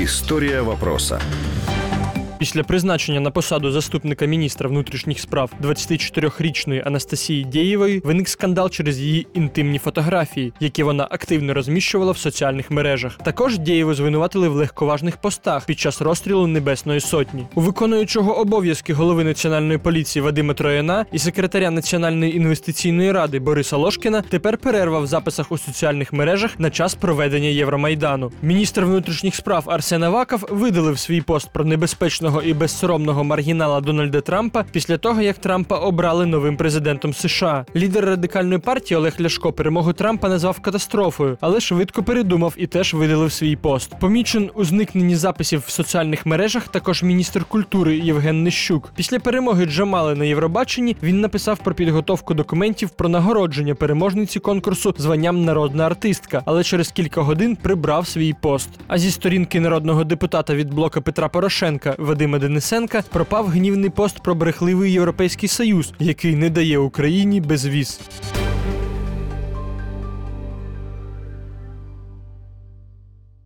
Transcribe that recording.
История вопроса. Після призначення на посаду заступника міністра внутрішніх справ 24-річної Анастасії Дєєвої виник скандал через її інтимні фотографії, які вона активно розміщувала в соціальних мережах. Також Дєєву звинуватили в легковажних постах під час розстрілу Небесної Сотні. У виконуючого обов'язки голови національної поліції Вадима Трояна і секретаря Національної інвестиційної ради Бориса Лошкіна тепер перерва в записах у соціальних мережах на час проведення Євромайдану. Міністр внутрішніх справ Арсен Аваков видалив свій пост про небезпечного і безсоромного маргінала Дональда Трампа після того, як Трампа обрали новим президентом США. Лідер радикальної партії Олег Ляшко перемогу Трампа назвав катастрофою, але швидко передумав і теж видалив свій пост. Помічен у зникненні записів в соціальних мережах також міністр культури Євген Нищук. Після перемоги Джамали на Євробаченні він написав про підготовку документів про нагородження переможниці конкурсу званням народна артистка, але через кілька годин прибрав свій пост. А зі сторінки народного депутата від блока Петра Порошенка Вадима Денисенка пропав гнівний пост про брехливий європейський союз, який не дає Україні безвіз.